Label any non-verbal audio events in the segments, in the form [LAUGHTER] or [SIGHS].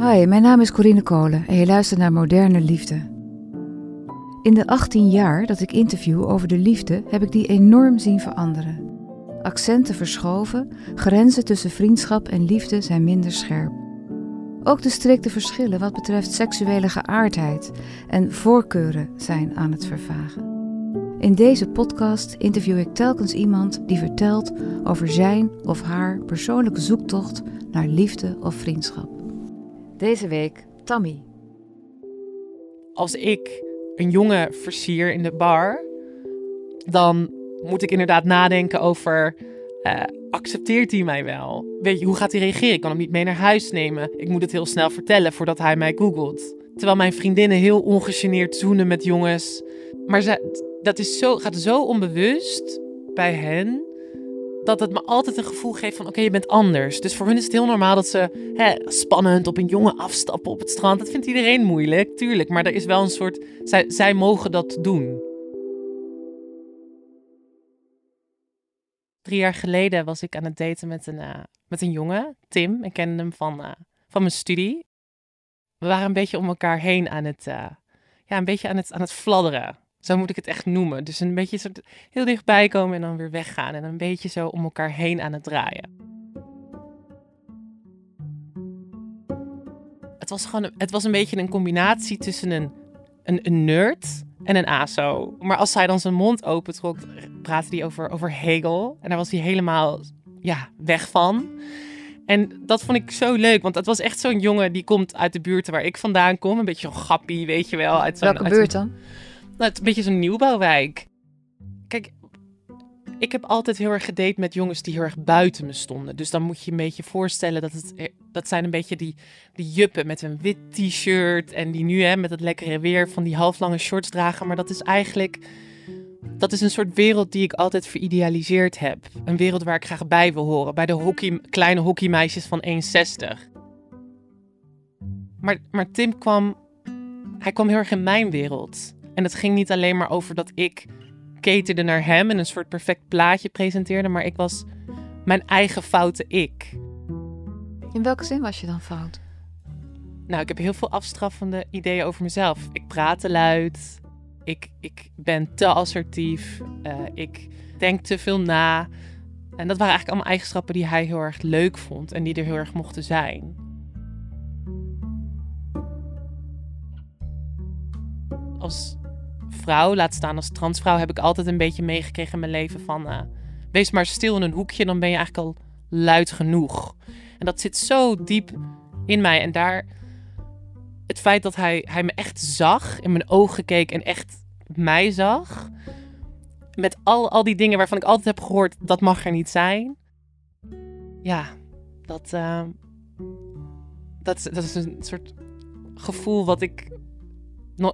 Hi, mijn naam is Corine Kolen en je luistert naar Moderne Liefde. In de 18 jaar dat ik interview over de liefde heb ik die enorm zien veranderen. Accenten verschoven, grenzen tussen vriendschap en liefde zijn minder scherp. Ook de strikte verschillen wat betreft seksuele geaardheid en voorkeuren zijn aan het vervagen. In deze podcast interview ik telkens iemand die vertelt over zijn of haar persoonlijke zoektocht naar liefde of vriendschap. Deze week Tammy. Als ik een jongen versier in de bar, dan moet ik inderdaad nadenken over. eh, accepteert hij mij wel? Weet je, hoe gaat hij reageren? Ik kan hem niet mee naar huis nemen. Ik moet het heel snel vertellen voordat hij mij googelt. Terwijl mijn vriendinnen heel ongegeneerd zoenen met jongens. Maar dat is zo, gaat zo onbewust bij hen. Dat het me altijd een gevoel geeft van oké, je bent anders. Dus voor hun is het heel normaal dat ze hè, spannend op een jongen afstappen op het strand. Dat vindt iedereen moeilijk, tuurlijk. Maar er is wel een soort. Zij, zij mogen dat doen. Drie jaar geleden was ik aan het daten met een, eh, met een jongen, Tim. Ik kende hem van, eh, van mijn studie. We waren een beetje om elkaar heen aan het, eh, ja, een beetje aan het, aan het fladderen. Zo moet ik het echt noemen. Dus een beetje soort heel dichtbij komen en dan weer weggaan. En een beetje zo om elkaar heen aan het draaien. Het was gewoon, het was een beetje een combinatie tussen een, een, een nerd en een ASO. Maar als hij dan zijn mond opentrok, praatte hij over, over Hegel. En daar was hij helemaal ja, weg van. En dat vond ik zo leuk, want het was echt zo'n jongen die komt uit de buurt waar ik vandaan kom. Een beetje zo'n grappie, weet je wel. Uit zo'n, Welke uit buurt dan? Nou, het is een beetje zo'n nieuwbouwwijk. Kijk, ik heb altijd heel erg gedate met jongens die heel erg buiten me stonden. Dus dan moet je een beetje voorstellen dat het... Dat zijn een beetje die, die juppen met een wit t-shirt. En die nu hè, met het lekkere weer van die halflange shorts dragen. Maar dat is eigenlijk... Dat is een soort wereld die ik altijd veridealiseerd heb. Een wereld waar ik graag bij wil horen. Bij de hockey, kleine hockeymeisjes van 1,60. Maar, maar Tim kwam... Hij kwam heel erg in mijn wereld. En het ging niet alleen maar over dat ik caterde naar hem en een soort perfect plaatje presenteerde, maar ik was mijn eigen foute ik. In welke zin was je dan fout? Nou, ik heb heel veel afstraffende ideeën over mezelf. Ik praat te luid. Ik, ik ben te assertief. eh, ik denk te veel na. En dat waren eigenlijk allemaal eigenschappen die hij heel erg leuk vond en die er heel erg mochten zijn. Als vrouw, laat staan als transvrouw, heb ik altijd een beetje meegekregen in mijn leven van... eh, wees maar stil in een hoekje, dan ben je eigenlijk al luid genoeg. En dat zit zo diep in mij. En daar, het feit dat hij, hij me echt zag, in mijn ogen keek en echt mij zag. Met al, al die dingen waarvan ik altijd heb gehoord, dat mag er niet zijn. Ja, dat, eh, dat, dat is een soort gevoel wat ik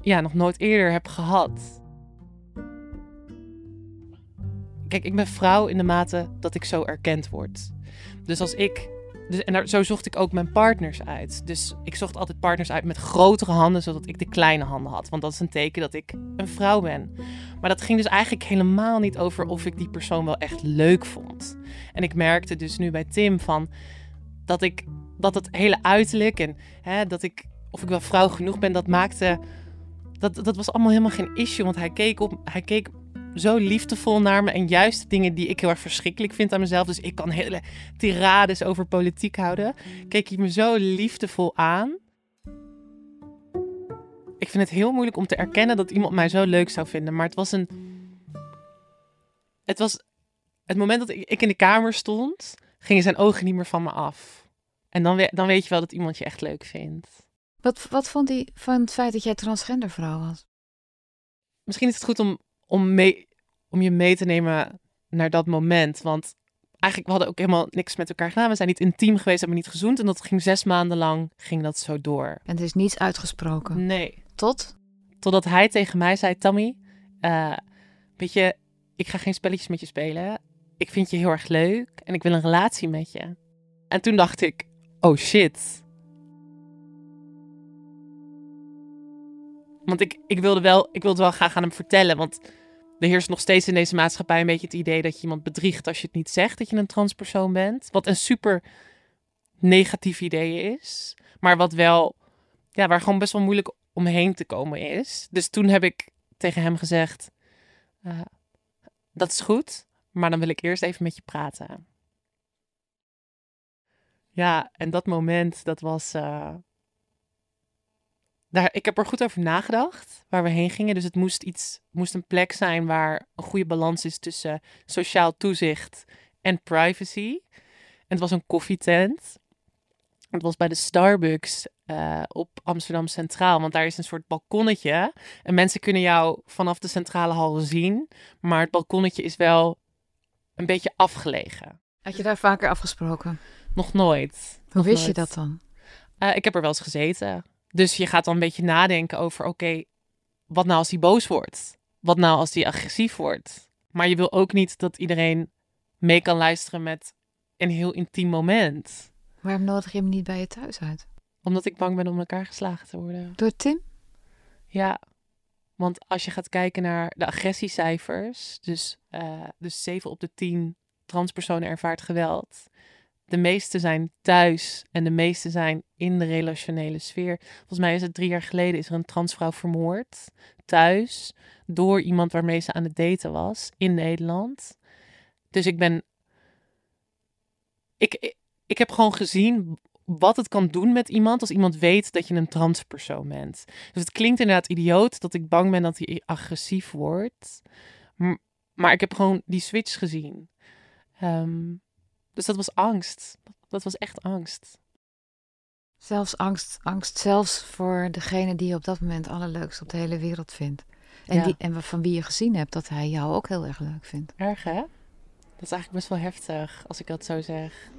ja, nog nooit eerder heb gehad. Kijk, ik ben vrouw in de mate dat ik zo erkend word. Dus als ik dus, en daar, zo zocht ik ook mijn partners uit. Dus ik zocht altijd partners uit met grotere handen, zodat ik de kleine handen had. Want dat is een teken dat ik een vrouw ben. Maar dat ging dus eigenlijk helemaal niet over of ik die persoon wel echt leuk vond. En ik merkte dus nu bij Tim van dat ik dat het hele uiterlijk en hè, dat ik of ik wel vrouw genoeg ben, dat maakte dat, dat was allemaal helemaal geen issue. Want hij keek op, hij keek zo liefdevol naar me. En juist de dingen die ik heel erg verschrikkelijk vind aan mezelf. Dus ik kan hele tirades over politiek houden. Keek hij me zo liefdevol aan. Ik vind het heel moeilijk om te erkennen dat iemand mij zo leuk zou vinden. Maar het was een. Het was. Het moment dat ik in de kamer stond, gingen zijn ogen niet meer van me af. En dan, dan weet je wel dat iemand je echt leuk vindt. Wat, wat vond hij van het feit dat jij transgender vrouw was? misschien is het goed om, om, mee, om je mee te nemen naar dat moment. Want eigenlijk, we hadden ook helemaal niks met elkaar gedaan. We zijn niet intiem geweest, hebben niet gezoend. En dat ging zes maanden lang, ging dat zo door. En er is niets uitgesproken? Nee. Tot? Totdat hij tegen mij zei, Tammy, uh, weet je, ik ga geen spelletjes met je spelen. Ik vind je heel erg leuk en ik wil een relatie met je. En toen dacht ik, oh shit. Want ik, ik, wilde wel, ik wilde wel graag aan hem vertellen, want er heerst nog steeds in deze maatschappij een beetje het idee dat je iemand bedriegt als je het niet zegt dat je een transpersoon bent. Wat een super negatief idee is, maar wat wel, ja, waar gewoon best wel moeilijk omheen te komen is. Dus toen heb ik tegen hem gezegd, uh, dat is goed, maar dan wil ik eerst even met je praten. Ja, en dat moment, dat was. Uh, daar, ik heb er goed over nagedacht waar we heen gingen. Dus het moest, iets, moest een plek zijn waar een goede balans is tussen sociaal toezicht en privacy. En het was een koffietent. Het was bij de Starbucks uh, op Amsterdam Centraal. Want daar is een soort balkonnetje. En mensen kunnen jou vanaf de centrale hal zien. Maar het balkonnetje is wel een beetje afgelegen. Had je daar vaker afgesproken? Nog nooit. Hoe wist je dat dan? Uh, ik heb er wel eens gezeten. Dus je gaat dan een beetje nadenken over: oké, wat nou als hij boos wordt? Wat nou als hij agressief wordt? Maar je wil ook niet dat iedereen mee kan luisteren met een heel intiem moment. Waarom nodig je hem niet bij je thuis uit? Omdat ik bang ben om elkaar geslagen te worden. Door Tim? Ja, want als je gaat kijken naar de agressiecijfers, dus, uh, dus 7 op de 10 transpersonen ervaart geweld. De meeste zijn thuis en de meeste zijn in de relationele sfeer. Volgens mij is het drie jaar geleden is er een transvrouw vermoord. Thuis. Door iemand waarmee ze aan het daten was. In Nederland. Dus ik ben. Ik, ik heb gewoon gezien wat het kan doen met iemand als iemand weet dat je een transpersoon bent. Dus het klinkt inderdaad idioot dat ik bang ben dat hij agressief wordt. Maar ik heb gewoon die switch gezien. Um, dus dat was angst. Dat was echt angst. Zelfs angst, angst zelfs voor degene die je op dat moment allerleukst op de hele wereld vindt. En, die, en van wie je gezien hebt dat hij jou ook heel erg leuk vindt. Erg hè? Dat is eigenlijk best wel heftig als ik dat zo zeg.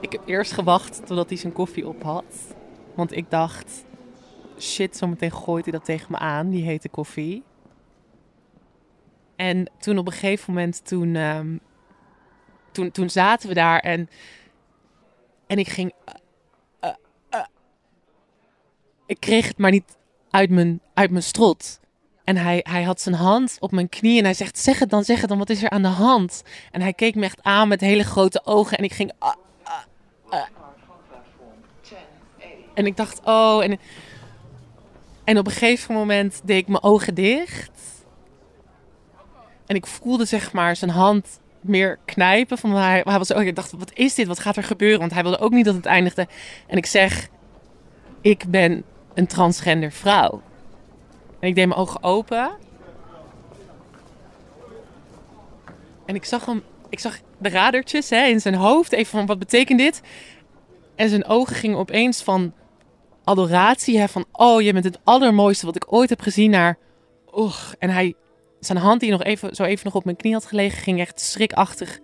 Ik heb eerst gewacht totdat hij zijn koffie op had. Want ik dacht, shit, zometeen gooit hij dat tegen me aan, die hete koffie. En toen op een gegeven moment, toen, um, toen, toen zaten we daar en, en ik ging... Uh, uh, ik kreeg het maar niet uit mijn, uit mijn strot. En hij, hij had zijn hand op mijn knie en hij zegt: Zeg het dan, zeg het dan, wat is er aan de hand? En hij keek me echt aan met hele grote ogen en ik ging. Uh, en ik dacht: Oh. En, en op een gegeven moment deed ik mijn ogen dicht. En ik voelde zeg maar zijn hand meer knijpen. Van hij, hij was ook, ik dacht, wat is dit? Wat gaat er gebeuren? Want hij wilde ook niet dat het eindigde. En ik zeg, ik ben een transgender vrouw. En ik deed mijn ogen open. En ik zag hem, ik zag de radertjes hè, in zijn hoofd. Even van, wat betekent dit? En zijn ogen gingen opeens van adoratie. Hè, van, oh, je bent het allermooiste wat ik ooit heb gezien. Naar, och. En hij, zijn hand die nog even, zo even nog op mijn knie had gelegen, ging echt schrikachtig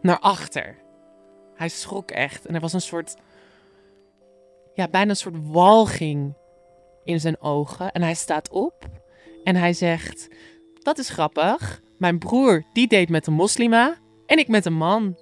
naar achter. Hij schrok echt. En er was een soort, ja, bijna een soort walging in zijn ogen. En hij staat op en hij zegt, dat is grappig. Mijn broer, die deed met een moslima en ik met een man.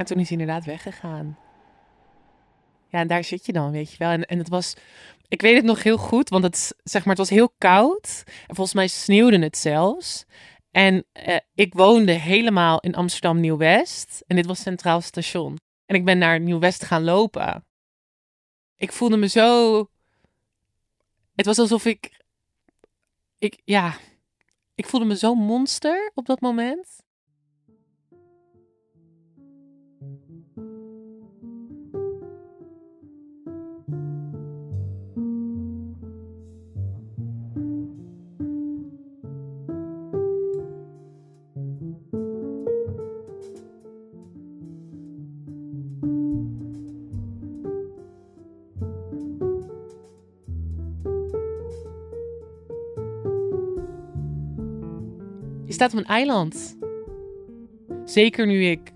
En toen is hij inderdaad weggegaan. Ja, en daar zit je dan, weet je wel. En, en het was, ik weet het nog heel goed, want het, zeg maar, het was heel koud. En volgens mij sneeuwde het zelfs. En eh, ik woonde helemaal in Amsterdam Nieuw-West. En dit was Centraal Station. En ik ben naar Nieuw-West gaan lopen. Ik voelde me zo. Het was alsof ik. Ik, ja. Ik voelde me zo monster op dat moment. Staat op een eiland. Zeker nu ik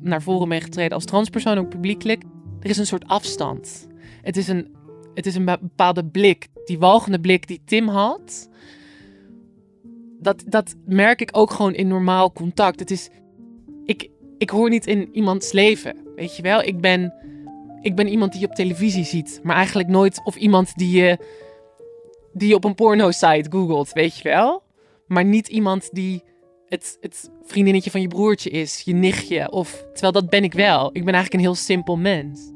naar voren ben getreden als transpersoon, ook publiekelijk. Er is een soort afstand. Het is een, het is een bepaalde blik. Die walgende blik die Tim had. Dat, dat merk ik ook gewoon in normaal contact. Het is, ik, ik hoor niet in iemands leven. Weet je wel? Ik ben, ik ben iemand die je op televisie ziet. Maar eigenlijk nooit. Of iemand die je, die je op een porno-site googelt. Weet je wel? Maar niet iemand die het, het vriendinnetje van je broertje is, je nichtje. Of, terwijl dat ben ik wel. Ik ben eigenlijk een heel simpel mens.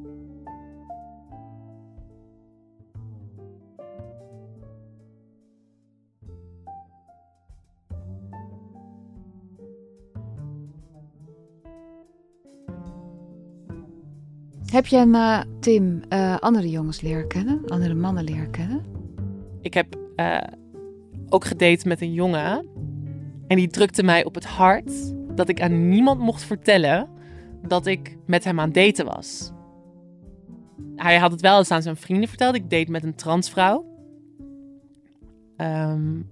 Heb jij na Tim uh, andere jongens leren kennen? Andere mannen leren kennen? Ik heb uh, ook gedate met een jongen en die drukte mij op het hart dat ik aan niemand mocht vertellen dat ik met hem aan daten was. Hij had het wel eens aan zijn vrienden verteld. Ik date met een transvrouw. Um,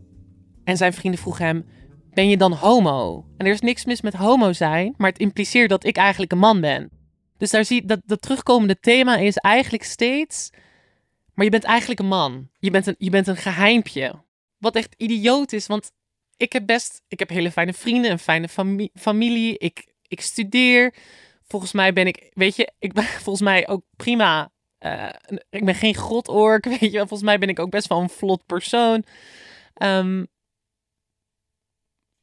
en zijn vrienden vroegen hem: Ben je dan homo? En er is niks mis met homo zijn, maar het impliceert dat ik eigenlijk een man ben. Dus daar zie dat dat terugkomende thema is eigenlijk steeds. Maar je bent eigenlijk een man. Je bent een, je bent een geheimpje. Wat echt idioot is, want ik heb best, ik heb hele fijne vrienden, een fijne familie. Ik, ik studeer. Volgens mij ben ik, weet je, ik ben [LAUGHS] volgens mij ook prima. Uh, ik ben geen godork, [LAUGHS] weet je. Volgens mij ben ik ook best wel een vlot persoon. Um,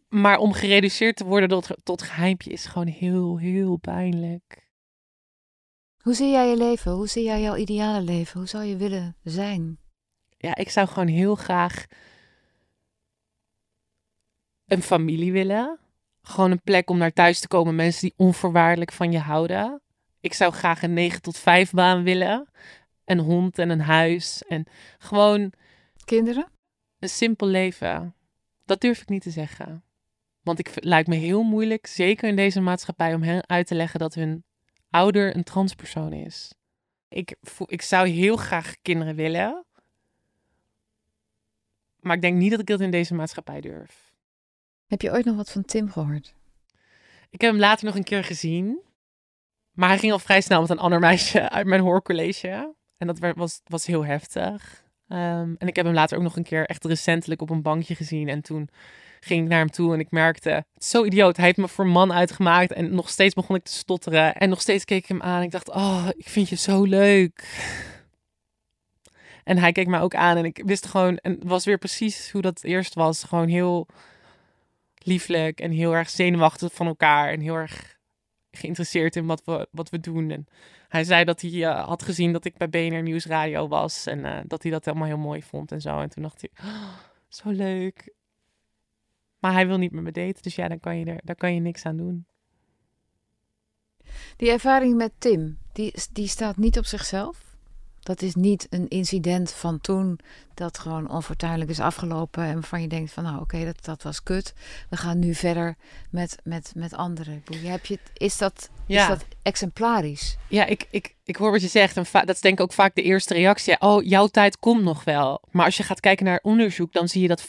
maar om gereduceerd te worden tot, tot geheimpje is gewoon heel, heel pijnlijk. Hoe zie jij je leven? Hoe zie jij jouw ideale leven? Hoe zou je willen zijn? Ja, ik zou gewoon heel graag een familie willen. Gewoon een plek om naar thuis te komen. Mensen die onvoorwaardelijk van je houden. Ik zou graag een 9 tot 5 baan willen. Een hond en een huis. En gewoon. Kinderen? Een simpel leven. Dat durf ik niet te zeggen. Want ik, lijkt me heel moeilijk, zeker in deze maatschappij, om hen uit te leggen dat hun ouder een transpersoon is. Ik, ik zou heel graag kinderen willen. Maar ik denk niet dat ik dat in deze maatschappij durf. Heb je ooit nog wat van Tim gehoord? Ik heb hem later nog een keer gezien. Maar hij ging al vrij snel met een ander meisje uit mijn hoorcollege. En dat was, was heel heftig. Um, en ik heb hem later ook nog een keer echt recentelijk op een bankje gezien. En toen ging ik naar hem toe en ik merkte, het zo idioot. Hij heeft me voor man uitgemaakt en nog steeds begon ik te stotteren. En nog steeds keek ik hem aan en ik dacht, oh, ik vind je zo leuk. En hij keek me ook aan en ik wist gewoon, en was weer precies hoe dat eerst was. Gewoon heel lieflijk en heel erg zenuwachtig van elkaar. En heel erg geïnteresseerd in wat we, wat we doen. En hij zei dat hij uh, had gezien dat ik bij BNR Nieuwsradio was. En uh, dat hij dat helemaal heel mooi vond en zo. En toen dacht hij, oh, zo leuk. Maar hij wil niet met me daten. Dus ja, dan kan je daar kan je niks aan doen. Die ervaring met Tim, die, die staat niet op zichzelf? Dat is niet een incident van toen dat gewoon onfortuinlijk is afgelopen en waarvan je denkt van nou oké, dat, dat was kut. We gaan nu verder met, met, met anderen. Heb je, is, dat, ja. is dat exemplarisch? Ja, ik, ik, ik hoor wat je zegt en dat is denk ik ook vaak de eerste reactie. Oh, jouw tijd komt nog wel. Maar als je gaat kijken naar onderzoek, dan zie je dat 95%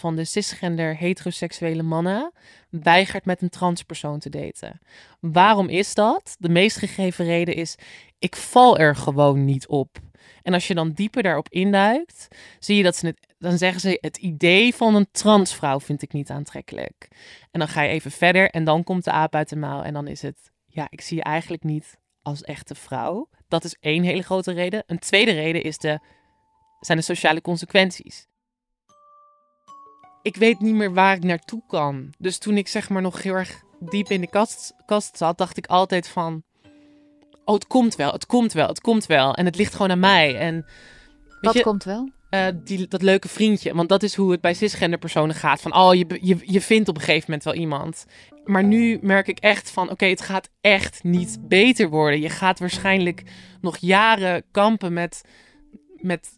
van de cisgender heteroseksuele mannen weigert met een transpersoon te daten. Waarom is dat? De meest gegeven reden is ik val er gewoon niet op. En als je dan dieper daarop induikt, zie je dat ze het, dan zeggen ze het idee van een transvrouw vind ik niet aantrekkelijk. En dan ga je even verder en dan komt de aap uit de mouw en dan is het, ja, ik zie je eigenlijk niet als echte vrouw. Dat is één hele grote reden. Een tweede reden is de, zijn de sociale consequenties. Ik weet niet meer waar ik naartoe kan. Dus toen ik zeg maar nog heel erg diep in de kast, kast zat, dacht ik altijd van oh, het komt wel, het komt wel, het komt wel. En het ligt gewoon aan mij. En, Wat je, komt wel? Uh, die, dat leuke vriendje. Want dat is hoe het bij cisgender personen gaat. Van, oh, je, je, je vindt op een gegeven moment wel iemand. Maar nu merk ik echt van, oké, het gaat echt niet beter worden. Je gaat waarschijnlijk nog jaren kampen met, met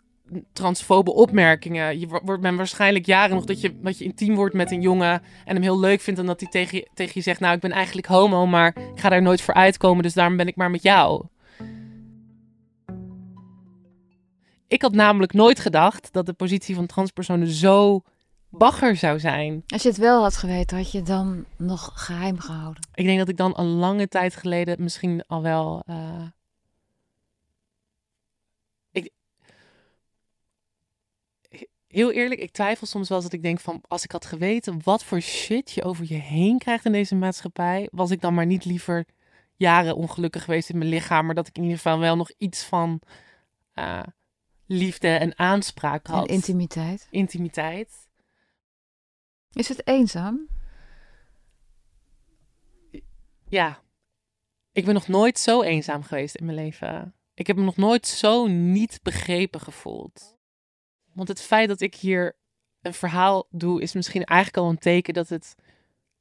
transfobe opmerkingen. Je wordt men waarschijnlijk jaren nog dat je, dat je intiem wordt met een jongen en hem heel leuk vindt en dat hij tegen je, tegen je zegt, nou ik ben eigenlijk homo, maar ik ga daar nooit voor uitkomen, dus daarom ben ik maar met jou. Ik had namelijk nooit gedacht dat de positie van transpersonen zo bagger zou zijn. Als je het wel had geweten, had je het dan nog geheim gehouden? Ik denk dat ik dan een lange tijd geleden misschien al wel. Uh... Heel eerlijk, ik twijfel soms wel eens dat ik denk van als ik had geweten wat voor shit je over je heen krijgt in deze maatschappij, was ik dan maar niet liever jaren ongelukkig geweest in mijn lichaam, maar dat ik in ieder geval wel nog iets van uh, liefde en aanspraak had. En intimiteit. Intimiteit. Is het eenzaam? Ja. Ik ben nog nooit zo eenzaam geweest in mijn leven. Ik heb me nog nooit zo niet begrepen gevoeld. Want het feit dat ik hier een verhaal doe, is misschien eigenlijk al een teken dat het,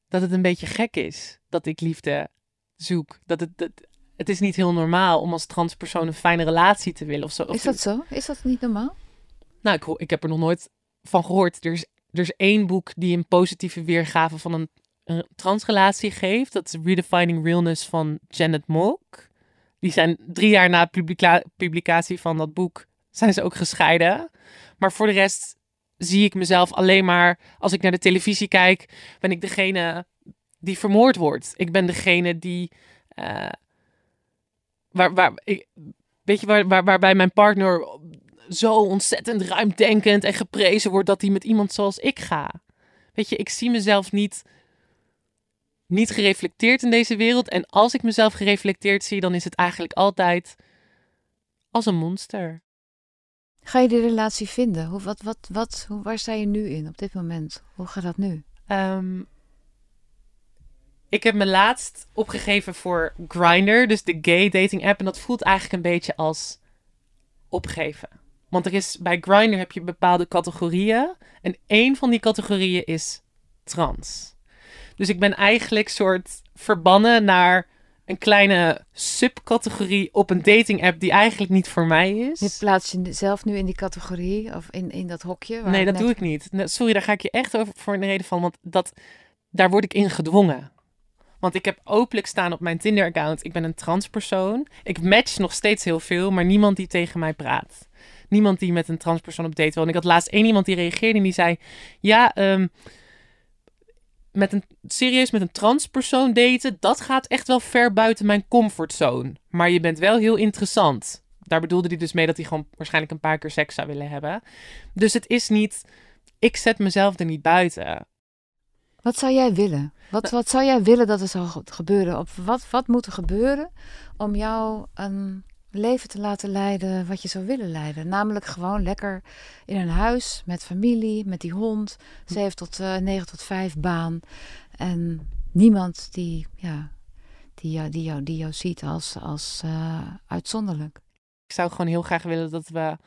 dat het een beetje gek is. Dat ik liefde zoek. Dat het, dat, het is niet heel normaal om als transpersoon een fijne relatie te willen of zo. Is dat zo? Is dat niet normaal? Nou, ik, ik heb er nog nooit van gehoord. Er is er is één boek die een positieve weergave van een, een transrelatie geeft. Dat is Redefining Realness van Janet Mock. Die zijn drie jaar na publicatie van dat boek zijn ze ook gescheiden. Maar voor de rest zie ik mezelf alleen maar als ik naar de televisie kijk, ben ik degene die vermoord wordt. Ik ben degene die. Uh, waar, waar, ik, weet je, waar, waar, waarbij mijn partner zo ontzettend ruimdenkend en geprezen wordt dat hij met iemand zoals ik ga. Weet je, ik zie mezelf niet, niet gereflecteerd in deze wereld. En als ik mezelf gereflecteerd zie, dan is het eigenlijk altijd als een monster. Ga je die relatie vinden? Hoe, wat, wat, wat, hoe, waar sta je nu in op dit moment? Hoe gaat dat nu? Um, ik heb me laatst opgegeven voor Grindr, dus de gay dating app. En dat voelt eigenlijk een beetje als opgeven. Want er is, bij Grindr heb je bepaalde categorieën. En één van die categorieën is trans. Dus ik ben eigenlijk soort verbannen naar een kleine subcategorie op een dating app die eigenlijk niet voor mij is. Je plaats je zelf nu in die categorie of in, in dat hokje? nee, dat doe ik niet. Sorry, daar ga ik je echt over voor een reden van, want dat, daar word ik in gedwongen. Want ik heb openlijk staan op mijn Tinder-account, ik ben een transpersoon. Ik match nog steeds heel veel, maar niemand die tegen mij praat niemand die met een transpersoon op date wil. En ik had laatst één iemand die reageerde en die zei: Ja, ehm, met een, serieus met een transpersoon daten, dat gaat echt wel ver buiten mijn comfortzone. Maar je bent wel heel interessant. Daar bedoelde hij dus mee dat hij gewoon waarschijnlijk een paar keer seks zou willen hebben. Dus het is niet, ik zet mezelf er niet buiten. Wat zou jij willen? Wat, nou- wat zou jij willen dat er zou gebeuren? Of wat, wat moet er gebeuren om jou een leven te laten leiden wat je zou willen leiden. Namelijk gewoon lekker in een huis met familie, met die hond, 7 tot uh, eh, 9 tot 5 baan. En niemand die, ja, die, jou, die, jou, die jou ziet als, als uh, uitzonderlijk. Ik zou gewoon heel graag willen dat we,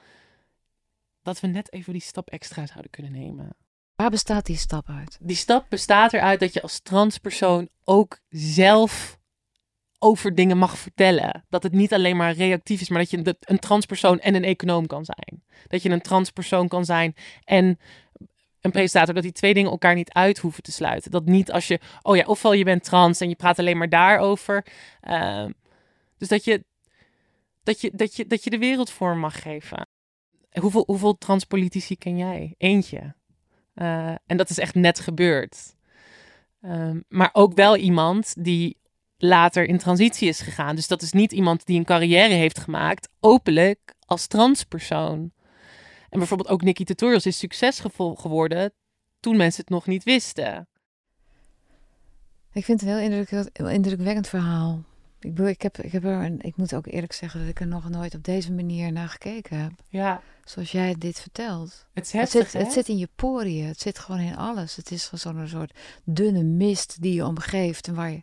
dat we net even die stap extra zouden kunnen nemen. Waar bestaat die stap uit? Die stap bestaat eruit dat je als transpersoon ook zelf over dingen mag vertellen. Dat het niet alleen maar reactief is, maar dat je een transpersoon en een econoom kan zijn. Dat je een transpersoon kan zijn en een presentator, dat die twee dingen elkaar niet uit hoeven te sluiten. Dat niet als je, oh ja, ofwel je bent trans en je praat alleen maar daarover. Uh, dus dat je, dat, je, dat, je, dat je de wereld vorm mag geven. Hoeveel, hoeveel transpolitici ken jij? Eentje. Uh, en dat is echt net gebeurd. Uh, maar ook wel iemand die later in transitie is gegaan. Dus dat is niet iemand die een carrière heeft gemaakt, openlijk als transpersoon. En bijvoorbeeld ook Nikki Tutorials is succesvol geworden toen mensen het nog niet wisten. Ik vind het een heel indrukwekkend verhaal. Ik, bedoel, ik, heb, ik, heb er, ik moet ook eerlijk zeggen dat ik er nog nooit op deze manier naar gekeken heb. Ja. Zoals jij dit vertelt. Het, is heftig, het, zit, het zit in je poriën. Het zit gewoon in alles. Het is zo'n soort dunne mist die je omgeeft. En waar je,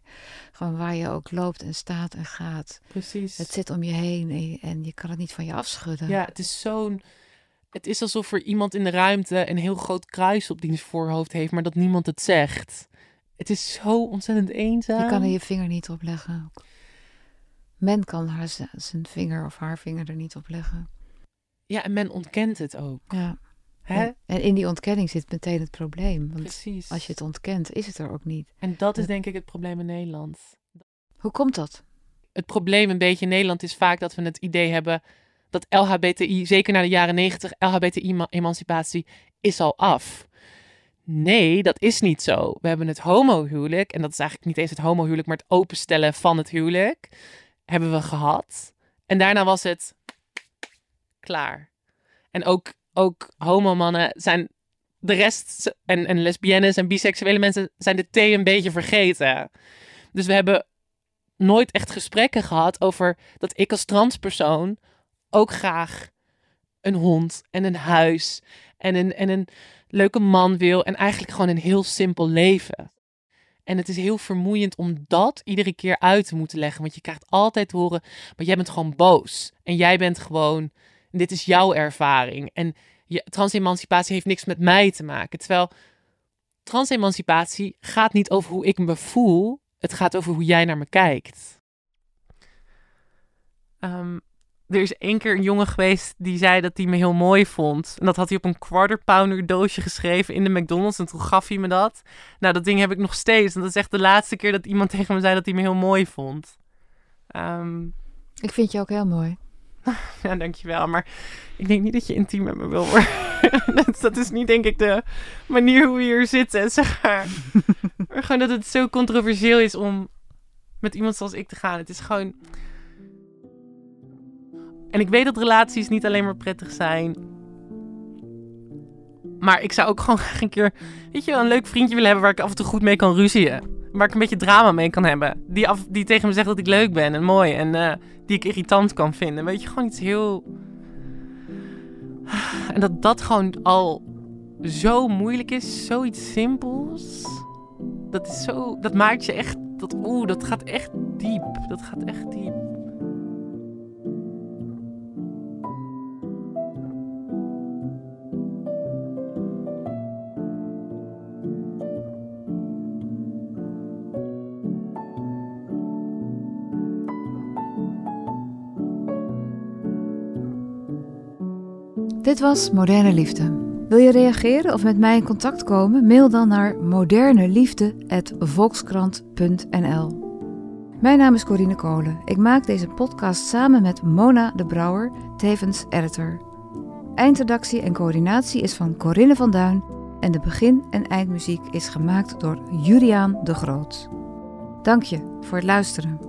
gewoon waar je ook loopt en staat en gaat. Precies. Het zit om je heen en je, en je kan het niet van je afschudden. Ja, het is zo'n... Het is alsof er iemand in de ruimte een heel groot kruis op diens voorhoofd heeft, maar dat niemand het zegt. Het is zo ontzettend eenzaam. Je kan er je vinger niet op leggen. Men kan haar zijn vinger of haar vinger er niet op leggen. Ja, en men ontkent het ook. Ja. Hè? En, in die ontkenning zit meteen het probleem. Want Precies. als je het ontkent, is het er ook niet. En dat is denk ik het probleem in Nederland. Hoe komt dat? Het probleem een beetje in Nederland is vaak dat we het idee hebben dat LHBTI, zeker na de jaren negentig, LHBTI-emancipatie is al af. nee, dat is niet zo. We hebben het homohuwelijk, en dat is eigenlijk niet eens het homohuwelijk, maar het openstellen van het huwelijk, hebben we gehad. En daarna was het klaar. En ook, ook homomannen zijn de rest, en, en lesbiennes en biseksuele mensen zijn de thee een beetje vergeten. Dus we hebben nooit echt gesprekken gehad over dat ik als transpersoon ook graag een hond en een huis en een, en een leuke man wil. En eigenlijk gewoon een heel simpel leven. En het is heel vermoeiend om dat iedere keer uit te moeten leggen. Want je krijgt altijd te horen, maar jij bent gewoon boos. En jij bent gewoon, dit is jouw ervaring. En je, transemancipatie heeft niks met mij te maken. Terwijl transemancipatie gaat niet over hoe ik me voel. Het gaat over hoe jij naar me kijkt. Um, er is één keer een jongen geweest die zei dat hij me heel mooi vond. En dat had hij op een quarter pounder doosje geschreven in de McDonald's. En toen gaf hij me dat. Nou, dat ding heb ik nog steeds. En dat is echt de laatste keer dat iemand [LAUGHS] tegen me zei dat hij me heel mooi vond. Ehm, ik vind je ook heel mooi. [LAUGHS] ja, dankjewel. Maar ik denk niet dat je intiem met me wil worden. [LAUGHS] dat, dat, is niet, denk ik, de manier hoe we hier zitten. Zeg maar. maar gewoon dat het zo controversieel is om met iemand zoals ik te gaan. Het is gewoon en ik weet dat relaties niet alleen maar prettig zijn. Maar ik zou ook gewoon [LAUGHS] graag een keer, weet je een leuk vriendje willen hebben waar ik af en toe goed mee kan ruzien. Waar ik een beetje drama mee kan hebben. Die, af, die tegen me zegt dat ik leuk ben en mooi en uh, die ik irritant kan vinden. Weet je, gewoon iets heel. [SIGHS] En dat dat gewoon al zo moeilijk is, zoiets simpels. Dat is zo. Dat maakt je echt. Dat, oeh, dat gaat echt diep. Dat gaat echt diep. Dit was Moderne Liefde. Wil je reageren of met mij in contact komen? Mail dan naar moderneliefde.volkskrant.nl Mijn naam is Corine Kolen. Ik maak deze podcast samen met Mona de Brouwer, tevens editor. Eindredactie en coördinatie is van Corinne van Duin en de begin- en eindmuziek is gemaakt door Juliaan de Groot. Dank je voor het luisteren.